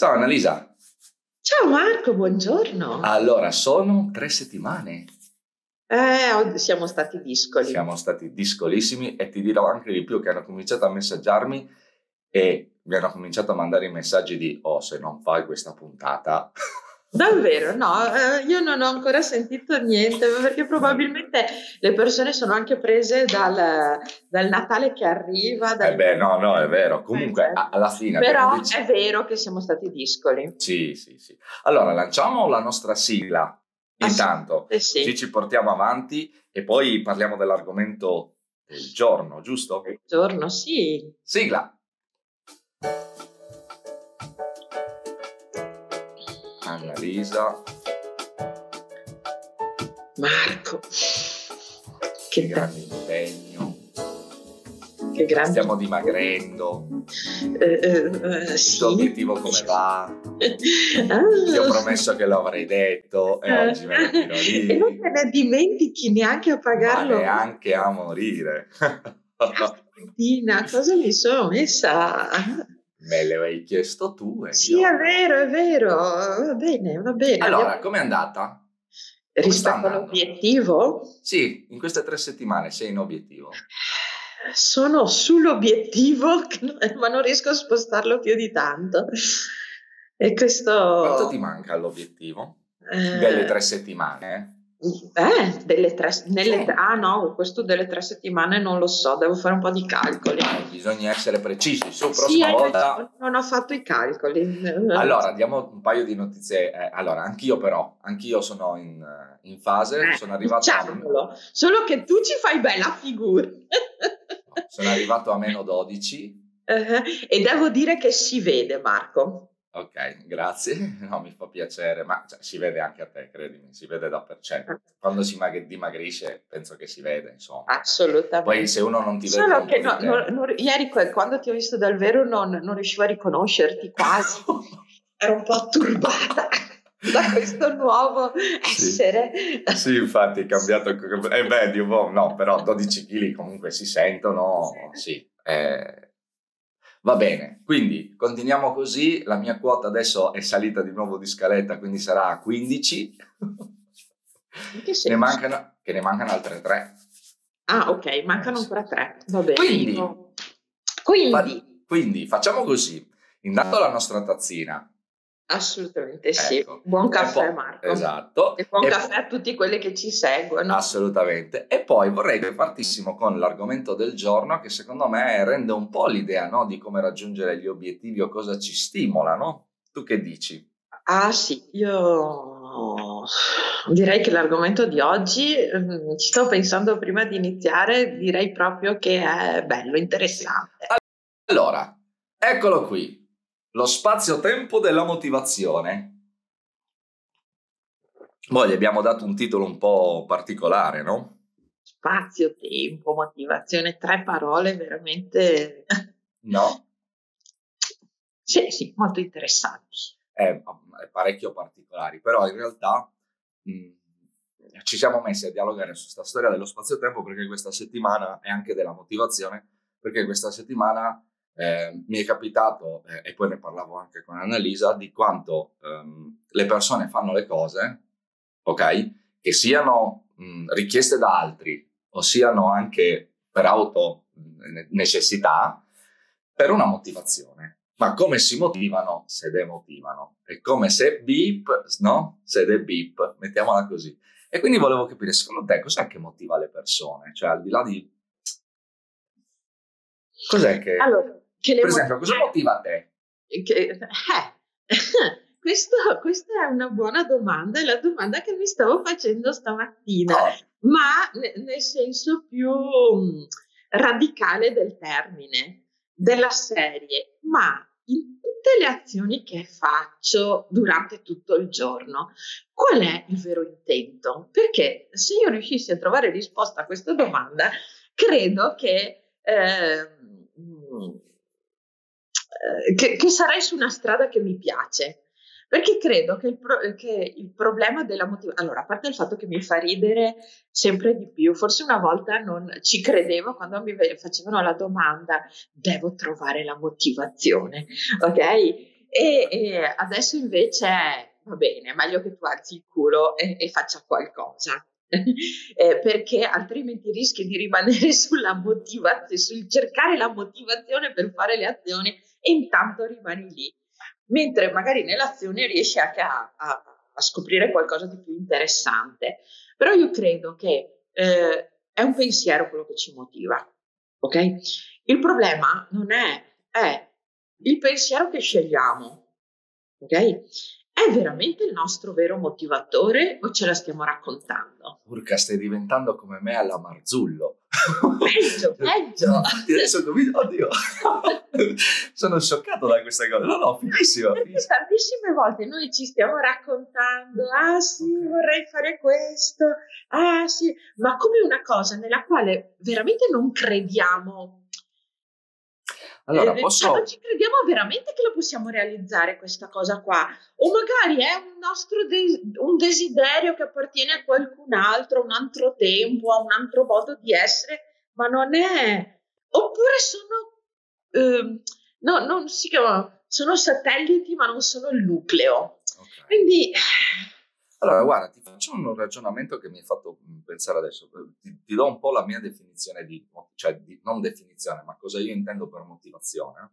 Ciao Annalisa. Ciao Marco, buongiorno. Allora, sono tre settimane. Eh, siamo stati discoli. Siamo stati discolissimi e ti dirò anche di più che hanno cominciato a messaggiarmi e mi hanno cominciato a mandare i messaggi di oh se non fai questa puntata Davvero? No, eh, io non ho ancora sentito niente perché probabilmente le persone sono anche prese dal, dal Natale che arriva. Eh beh, no, no, è vero. Comunque, alla fine... Però dici... è vero che siamo stati discoli. Sì, sì, sì. Allora, lanciamo la nostra sigla. Intanto, eh sì. ci, ci portiamo avanti e poi parliamo dell'argomento del giorno, giusto? Il giorno, sì. Sigla. Annalisa. Marco. Che, grande impegno. Che grande. Stiamo dimagrendo. Uh, uh, Il tuo obiettivo come va? ah. Ti ho promesso che lo avrei detto e oggi me lo tiro lì. E non te ne dimentichi neanche a pagarlo. Ma neanche a morire. Martina, cosa mi sono messa? Me le hai chiesto tu. E sì, io... è vero, è vero. Va bene, va bene. Allora, com'è andata? Rispetto all'obiettivo? Sì, in queste tre settimane sei in obiettivo. Sono sull'obiettivo, ma non riesco a spostarlo più di tanto. E questo... Quanto ti manca all'obiettivo? Eh... Delle tre settimane? Eh? Eh, delle tre, nelle, sì. ah no, questo delle tre settimane non lo so, devo fare un po' di calcoli. Eh, bisogna essere precisi, su prossima sì, volta... Non ho fatto i calcoli. Allora, diamo un paio di notizie. Eh, allora, anch'io però, anch'io sono in, in fase, eh, sono arrivato diciamolo. a... Solo che tu ci fai bella figura. sono arrivato a meno 12. Uh-huh. E devo dire che si vede, Marco. Ok, grazie, no, mi fa piacere, ma cioè, si vede anche a te, credimi, si vede dappertutto. Quando si mag- dimagrisce penso che si vede, insomma. Assolutamente. Poi se uno non ti vede... Solo che no, non, non, ieri quando ti ho visto dal vero non, non riuscivo a riconoscerti quasi, ero un po' turbata da questo nuovo essere. Sì, sì infatti è cambiato. Eh beh, di un po', no, però 12 kg comunque si sentono, sì. Eh, Va bene, quindi continuiamo così. La mia quota adesso è salita di nuovo di scaletta, quindi sarà a 15. Che ne mancano, che ne mancano altre 3. Ah, ok, mancano ancora 3. Va bene. Quindi, quindi. Fa, quindi facciamo così. Intanto la nostra tazzina Assolutamente sì. Ecco. Buon caffè Marco. Esatto. E buon e caffè poi, a tutti quelli che ci seguono. Assolutamente. E poi vorrei che partissimo con l'argomento del giorno che secondo me rende un po' l'idea no, di come raggiungere gli obiettivi o cosa ci stimola, no? Tu che dici? Ah sì, io direi che l'argomento di oggi, mm, ci sto pensando prima di iniziare, direi proprio che è bello, interessante. Allora, eccolo qui lo spazio-tempo della motivazione. Poi gli abbiamo dato un titolo un po' particolare, no? Spazio, tempo, motivazione, tre parole veramente... No? sì, sì, molto interessanti. È, è parecchio particolari, però in realtà mh, ci siamo messi a dialogare su questa storia dello spazio-tempo perché questa settimana è anche della motivazione, perché questa settimana eh, mi è capitato, eh, e poi ne parlavo anche con Annalisa, di quanto ehm, le persone fanno le cose, ok, che siano mh, richieste da altri o siano anche per auto necessità, per una motivazione. Ma come si motivano se demotivano? È come se beep, no? Se de beep, mettiamola così. E quindi volevo capire, secondo te, cos'è che motiva le persone? Cioè, al di là di... Cos'è che... Allora, per esempio, cosa motiva te? Che, eh, questo, questa è una buona domanda, è la domanda che mi stavo facendo stamattina, oh. ma ne, nel senso più um, radicale del termine, della serie, ma in tutte le azioni che faccio durante tutto il giorno, qual è il vero intento? Perché se io riuscissi a trovare risposta a questa domanda, credo che eh, che, che, sarei su una strada che mi piace. Perché credo che il, pro, che il problema della motivazione, allora, a parte il fatto che mi fa ridere sempre di più, forse una volta non ci credevo quando mi facevano la domanda, devo trovare la motivazione, ok? E, e, adesso invece va bene, meglio che tu alzi il culo e, e faccia qualcosa. eh, perché altrimenti rischi di rimanere sulla motivazione, sul cercare la motivazione per fare le azioni e intanto rimani lì. Mentre magari nell'azione riesci anche a, a, a scoprire qualcosa di più interessante. Però io credo che eh, è un pensiero quello che ci motiva, ok? Il problema non è, è il pensiero che scegliamo, ok? È veramente il nostro vero motivatore o ce la stiamo raccontando? Urca, stai diventando come me alla Marzullo. Peggio, peggio. Adesso comincio, oddio, sono scioccato da questa cosa. No, no, fighissimo. Tantissime volte noi ci stiamo raccontando, ah sì, vorrei fare questo, ah sì, ma come una cosa nella quale veramente non crediamo allora, eh, posso... non ci crediamo veramente che lo possiamo realizzare questa cosa qua. O magari è un nostro de- un desiderio che appartiene a qualcun altro, a un altro tempo, a un altro modo di essere, ma non è. Oppure sono. Eh, no, non si chiamano. Sono satelliti, ma non sono il nucleo. Okay. Quindi allora, guarda, ti faccio un ragionamento che mi ha fatto mm, pensare adesso. Ti, ti do un po' la mia definizione di, cioè di, non definizione, ma cosa io intendo per motivazione.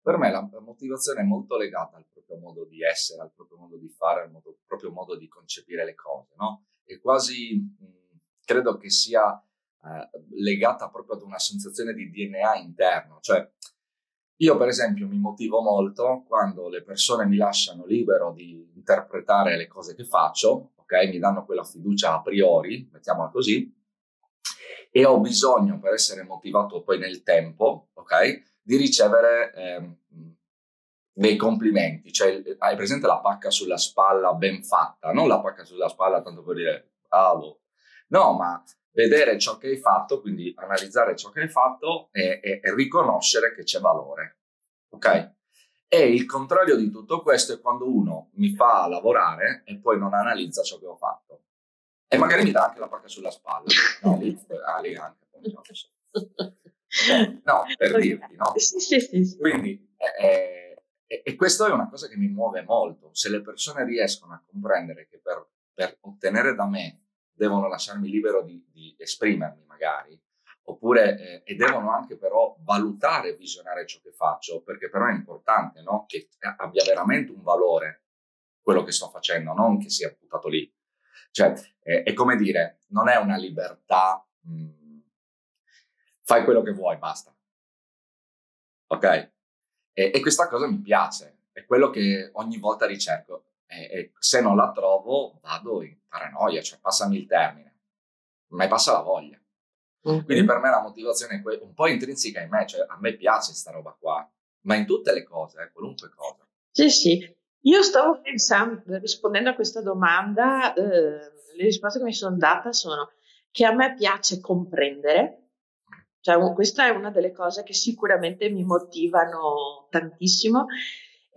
Per me la motivazione è molto legata al proprio modo di essere, al proprio modo di fare, al modo, proprio modo di concepire le cose, no? E quasi mh, mm, credo che sia eh, legata proprio ad una sensazione di DNA interno, cioè io per esempio mi motivo molto quando le persone mi lasciano libero di interpretare le cose che faccio, ok? Mi danno quella fiducia a priori, mettiamola così, e ho bisogno per essere motivato poi nel tempo, ok? Di ricevere eh, dei complimenti, cioè hai presente la pacca sulla spalla ben fatta, non la pacca sulla spalla tanto per dire bravo, no, ma vedere ciò che hai fatto, quindi analizzare ciò che hai fatto e, e, e riconoscere che c'è valore. Ok? E il contrario di tutto questo è quando uno mi fa lavorare e poi non analizza ciò che ho fatto. E magari mi dà anche la pacca sulla spalla. No, lì, ah, lì anche. No, per dirti, no? Sì, sì, sì. Quindi, eh, eh, e questo è una cosa che mi muove molto. Se le persone riescono a comprendere che per, per ottenere da me devono lasciarmi libero di, di esprimermi magari, oppure eh, e devono anche però valutare e visionare ciò che faccio, perché però è importante no? che abbia veramente un valore quello che sto facendo, non che sia buttato lì. Cioè, eh, è come dire, non è una libertà, mh, mm, fai quello che vuoi, basta. Ok? E, e, questa cosa mi piace, è quello che ogni volta ricerco. E, se non la trovo, vado in paranoia, cioè passami il termine, ma passa la voglia. Mm-hmm. Quindi per me la motivazione è un po' intrinseca in me, cioè a me piace questa roba qua, ma in tutte le cose, eh, qualunque cosa. Sì, sì. Io stavo pensando, rispondendo a questa domanda, eh, le risposte che mi sono date sono che a me piace comprendere, cioè questa è una delle cose che sicuramente mi motivano tantissimo.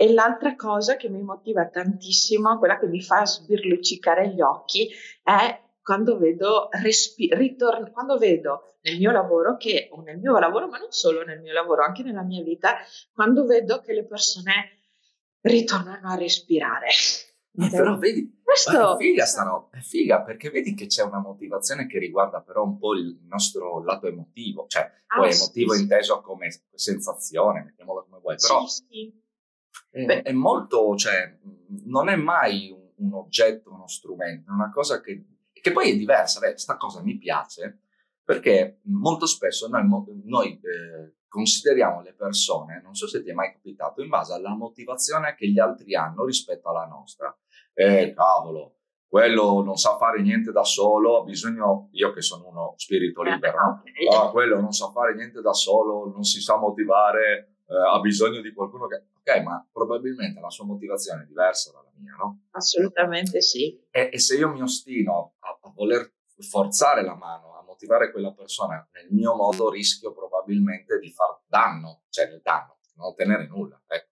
E l'altra cosa che mi motiva tantissimo, quella che mi fa sbirluccicare gli occhi, è quando vedo, respi- ritorn- quando vedo nel mio lavoro che, o nel mio lavoro, ma non solo nel mio lavoro, anche nella mia vita, quando vedo che le persone ritornano a respirare. Eh, però vedi, Questo... è figa sta roba, è figa perché vedi che c'è una motivazione che riguarda però un po' il nostro lato emotivo, cioè ah, poi emotivo sì, inteso come sensazione, mettiamolo come vuoi, però sì, sì. È, è, molto, cioè, non è mai un, un oggetto, uno strumento, è una cosa che che poi è diversa, beh, sta cosa mi piace perché molto spesso noi, noi eh, consideriamo le persone, non so se ti è mai capitato, in base alla motivazione che gli altri hanno rispetto alla nostra. Eh, cavolo, quello non sa fare niente da solo, ha bisogno, io che sono uno spirito eh, libero, no? ah, quello non sa fare niente da solo, non si sa motivare, eh, ha bisogno di qualcuno che... Ok, ma probabilmente la sua motivazione è diversa dalla mia, no? Assolutamente sì. E, e se io mi ostino a, a, voler forzare la mano, a motivare quella persona nel mio modo, rischio probabilmente di far danno, cioè del danno, non ottenere nulla. Ecco.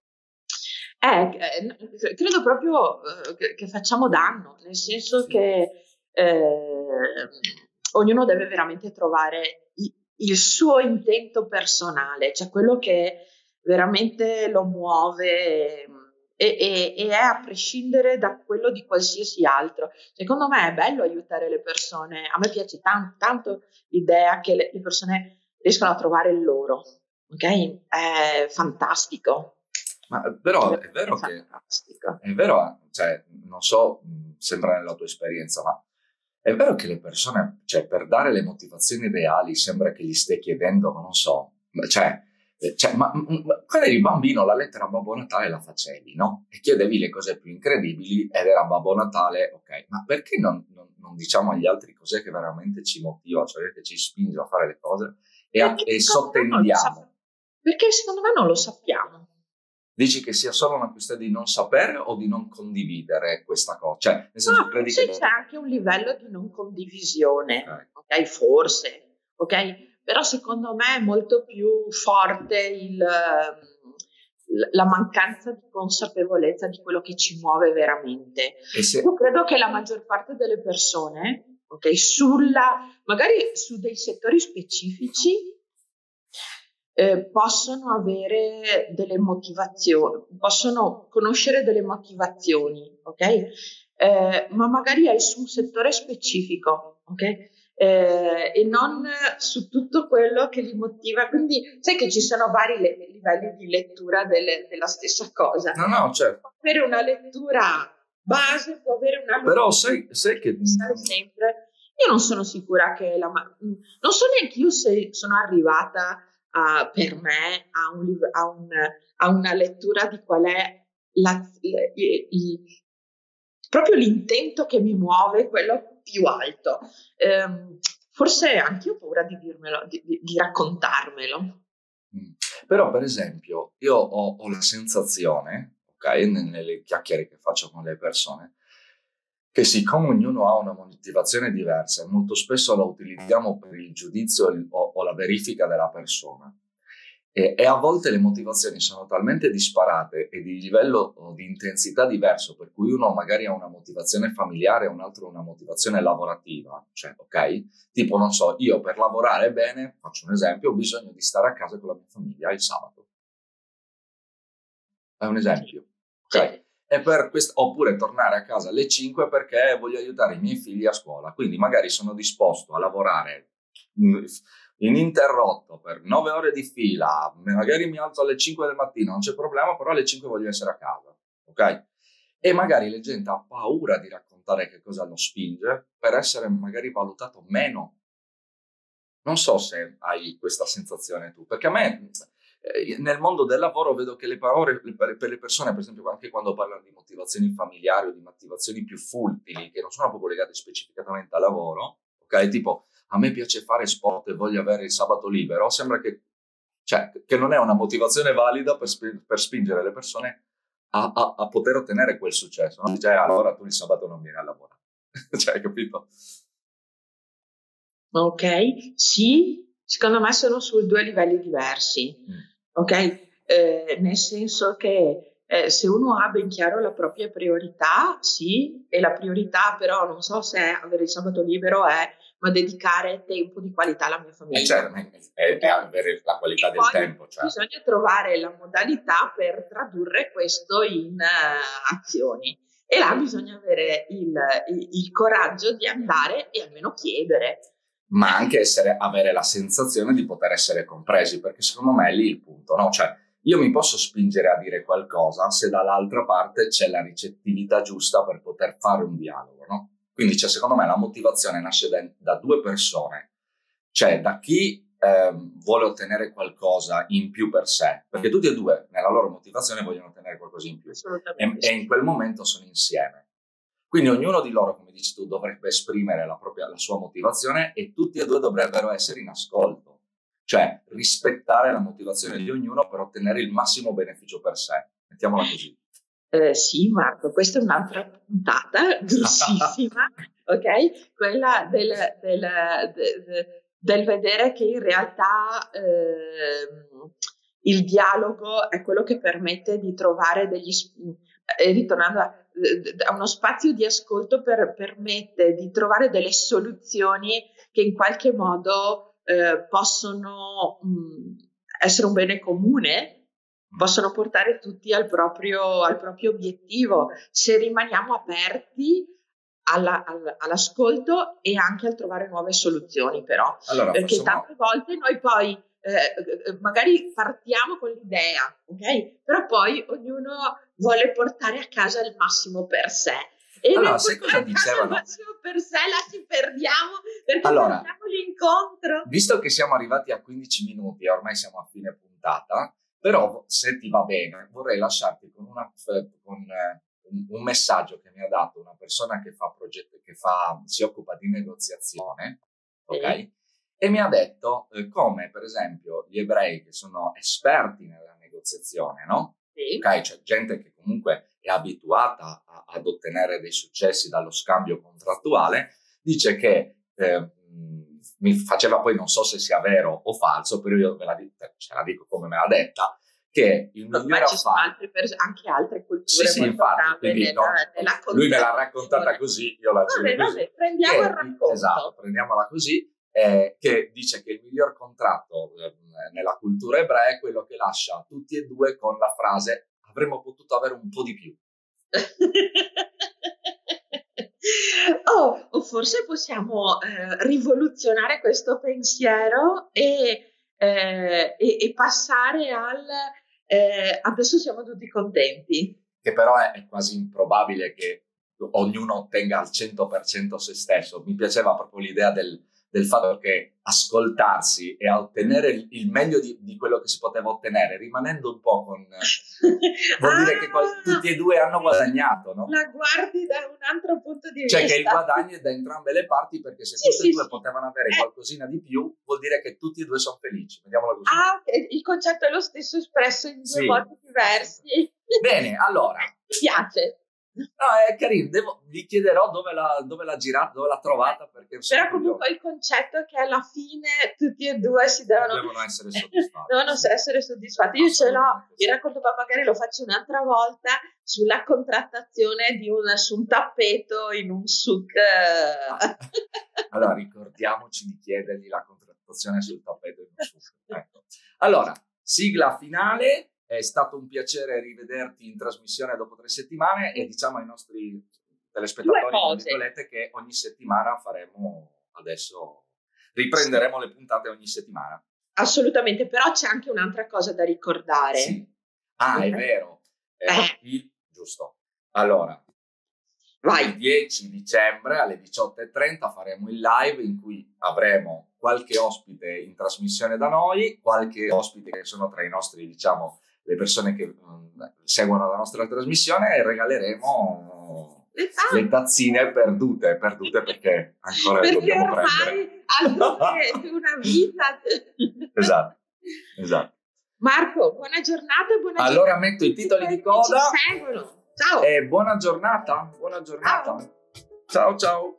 Eh, credo proprio eh, che facciamo danno, nel senso sì. che eh, ognuno deve veramente trovare il suo intento personale, cioè quello che veramente lo muove e, e, e, è a prescindere da quello di qualsiasi altro. Secondo me è bello aiutare le persone, a me piace tanto, tanto l'idea che le, le persone riescano a trovare il loro, ok? È fantastico. Ma però è vero che è vero, cioè, non so, sembra nella tua esperienza, ma è vero che le persone, cioè, per dare le motivazioni reali, sembra che gli stai chiedendo, non so, cioè, eh, cioè, ma, ma quando eri bambino la lettera Babbo Natale la facevi, no? E chiedevi le cose più incredibili ed era Babbo Natale, ok, ma perché non, non, non diciamo agli altri cos'è che veramente ci motiva, cioè che ci spinge a fare le cose e, a, e sottendiamo? Perché secondo me non lo sappiamo. Dici che sia solo una questione di non sapere o di non condividere questa cosa? Cioè, nel senso, no, credi che... c'è anche un livello di non condivisione, okay. ok? Forse, ok? Però secondo me è molto più forte il, la mancanza di consapevolezza di quello che ci muove veramente. Se... Io credo che la maggior parte delle persone, ok, sulla, magari su dei settori specifici, eh, possono avere delle motivazioni, possono conoscere delle motivazioni, ok? Eh, ma magari è su un settore specifico, ok? Eh, e non su tutto quello che li motiva. Quindi sai che ci sono vari le- livelli di lettura delle, della stessa cosa. No, no, certo. Può avere una lettura base, può avere una lettura... Però sai, sai che... Sempre. Io non sono sicura che la... Non so neanche io se sono arrivata a, per me a, un, a, un, a, una lettura di qual è la, il, il, proprio l'intento che mi muove, quello più alto. Eh, forse anche io ho paura di dirmelo, di, di, di raccontarmelo. Mm. Però, per esempio, io ho, ho la sensazione, ok, nelle chiacchiere che faccio con le persone, che siccome ognuno ha una motivazione diversa molto spesso la utilizziamo per il giudizio o, o la verifica della persona, e, e, a volte le motivazioni sono talmente disparate e di livello di intensità diverso, per cui uno magari ha una motivazione familiare un altro una motivazione lavorativa. Cioè, ok? Tipo, non so, io per lavorare bene, faccio un esempio, ho bisogno di stare a casa con la mia famiglia il sabato. È un esempio. Ok? E per quest- oppure tornare a casa alle 5 perché voglio aiutare i miei figli a scuola. Quindi magari sono disposto a lavorare mm, ininterrotto per nove ore di fila, magari mi alzo alle 5 del mattino, non c'è problema, però alle 5 voglio essere a casa, ok? E magari la gente ha paura di raccontare che cosa lo spinge per essere magari valutato meno. Non so se hai questa sensazione tu, perché a me eh, nel mondo del lavoro vedo che le parole per le persone, per esempio anche quando parlano di motivazioni familiari o di motivazioni più futili, che non sono proprio legate specificatamente al lavoro, ok? Tipo a me piace fare sport e voglio avere il sabato libero, sembra che, cioè, che non è una motivazione valida per, sp- per spingere le persone a, a, a, poter ottenere quel successo. No? Dice, allora tu il sabato non vieni a lavorare. cioè, hai capito? Ok, sì, secondo me sono su due livelli diversi. Mm. Ok, eh, nel senso che eh, se uno ha ben chiaro la propria priorità, sì, e la priorità però non so se avere il sabato libero è ma dedicare tempo di qualità alla mia famiglia. Eh certo, è, è avere la qualità e del tempo. Cioè. Bisogna trovare la modalità per tradurre questo in uh, azioni. E là bisogna avere il, il, il, coraggio di andare e almeno chiedere. Ma anche essere, avere la sensazione di poter essere compresi, perché secondo me è lì il punto, no? Cioè, io mi posso spingere a dire qualcosa se dall'altra parte c'è la ricettività giusta per poter fare un dialogo, no? Quindi cioè, secondo me la motivazione nasce da, da due persone, cioè da chi eh, vuole ottenere qualcosa in più per sé, perché tutti e due nella loro motivazione vogliono ottenere qualcosa in più e, e, in quel momento sono insieme. Quindi ognuno di loro, come dici tu, dovrebbe esprimere la, propria, la sua motivazione e tutti e due dovrebbero essere in ascolto, cioè rispettare la motivazione di ognuno per ottenere il massimo beneficio per sé. Mettiamola così. Eh, sì, Marco, questa è un'altra puntata grossissima, ok? Quella del, del, del, del, vedere che in realtà eh, il dialogo è quello che permette di trovare degli... Eh, ritornando a, a, uno spazio di ascolto per, permette di trovare delle soluzioni che in qualche modo eh, possono mh, essere un bene comune possono portare tutti al proprio, al proprio obiettivo se rimaniamo aperti alla, alla, all'ascolto e anche al trovare nuove soluzioni però allora, perché tante volte noi poi eh, eh, magari partiamo con l'idea ok però poi ognuno vuole portare a casa il massimo per sé e allora, sai cosa dicevano? per sé la ci perdiamo perché allora, l'incontro. Visto che siamo arrivati a 15 minuti ormai siamo a fine puntata, però se ti va bene vorrei lasciarti con, una, con eh, un, messaggio che mi ha dato una persona che fa progetto, che fa, si occupa di negoziazione, ok? Sì. E mi ha detto eh, come, per esempio, gli ebrei che sono esperti nella negoziazione, no? Sì. Ok, c'è gente che comunque è abituata a, ad ottenere dei successi dallo scambio contrattuale, dice che eh, mi faceva poi, non so se sia vero o falso, però io ve la, dico, ce la dico come me l'ha detta, che il migliore affare... Pers- anche altre culture sì, sì, infatti, quindi, nella, nella lui me l'ha raccontata così, io la vabbè, così. Vabbè, prendiamo il racconto. Esatto, prendiamola così, eh, che dice che il miglior contratto eh, nella cultura ebrea è quello che lascia tutti e due con la frase avremmo potuto avere un po' di più. oh, o forse possiamo eh, rivoluzionare questo pensiero e, eh, e, e passare al eh, adesso siamo tutti contenti. Che però è, è quasi improbabile che ognuno ottenga al 100% se stesso. Mi piaceva proprio l'idea del, del fatto che ascoltarsi e ottenere il, meglio di, di, quello che si poteva ottenere, rimanendo un po' con... vuol ah, dire che qual- ah! tutti e due hanno guadagnato, no? La guardi da un altro punto di cioè vista. Cioè che il guadagno è da entrambe le parti perché se sì, tutti sì, e due sì. potevano avere eh. qualcosina di più, vuol dire che tutti e due sono felici. Vediamolo così. Ah. Il concetto è lo stesso espresso in due modi diversi. Bene, allora. Mi piace. No, è carino, Devo, gli chiederò dove l'ha, dove l'ha girata, dove l'ha trovata. Perché Però comunque il concetto è che alla fine tutti e due si devono, devono essere soddisfatti. devono essere soddisfatti. Io ce l'ho, vi racconto, ma magari lo faccio un'altra volta, sulla contrattazione di un, su un tappeto in un souk. Ah. allora, ricordiamoci di chiedergli la contrattazione sul tappeto in un souk. Ecco. Allora, sigla finale è stato un piacere rivederti in trasmissione dopo tre settimane e diciamo ai nostri telespettatori che ogni settimana faremo adesso riprenderemo sì. le puntate ogni settimana. Assolutamente, però c'è anche un'altra cosa da ricordare. Sì. Ah, è vero. Eh, eh. Il, giusto. Allora, Vai. il 10 dicembre alle 18.30 faremo il live in cui avremo qualche ospite in trasmissione da noi, qualche ospite che sono tra i nostri, diciamo, le persone che um, seguono la nostra trasmissione regaleremo le, le tazzine perdute, perdute perché ancora perché dobbiamo prendere. Perché una vita. esatto, esatto. Marco, buona giornata, buona allora giornata. metto i titoli di coda. Ci seguono. Ciao. E buona giornata, buona giornata. ciao. ciao. ciao.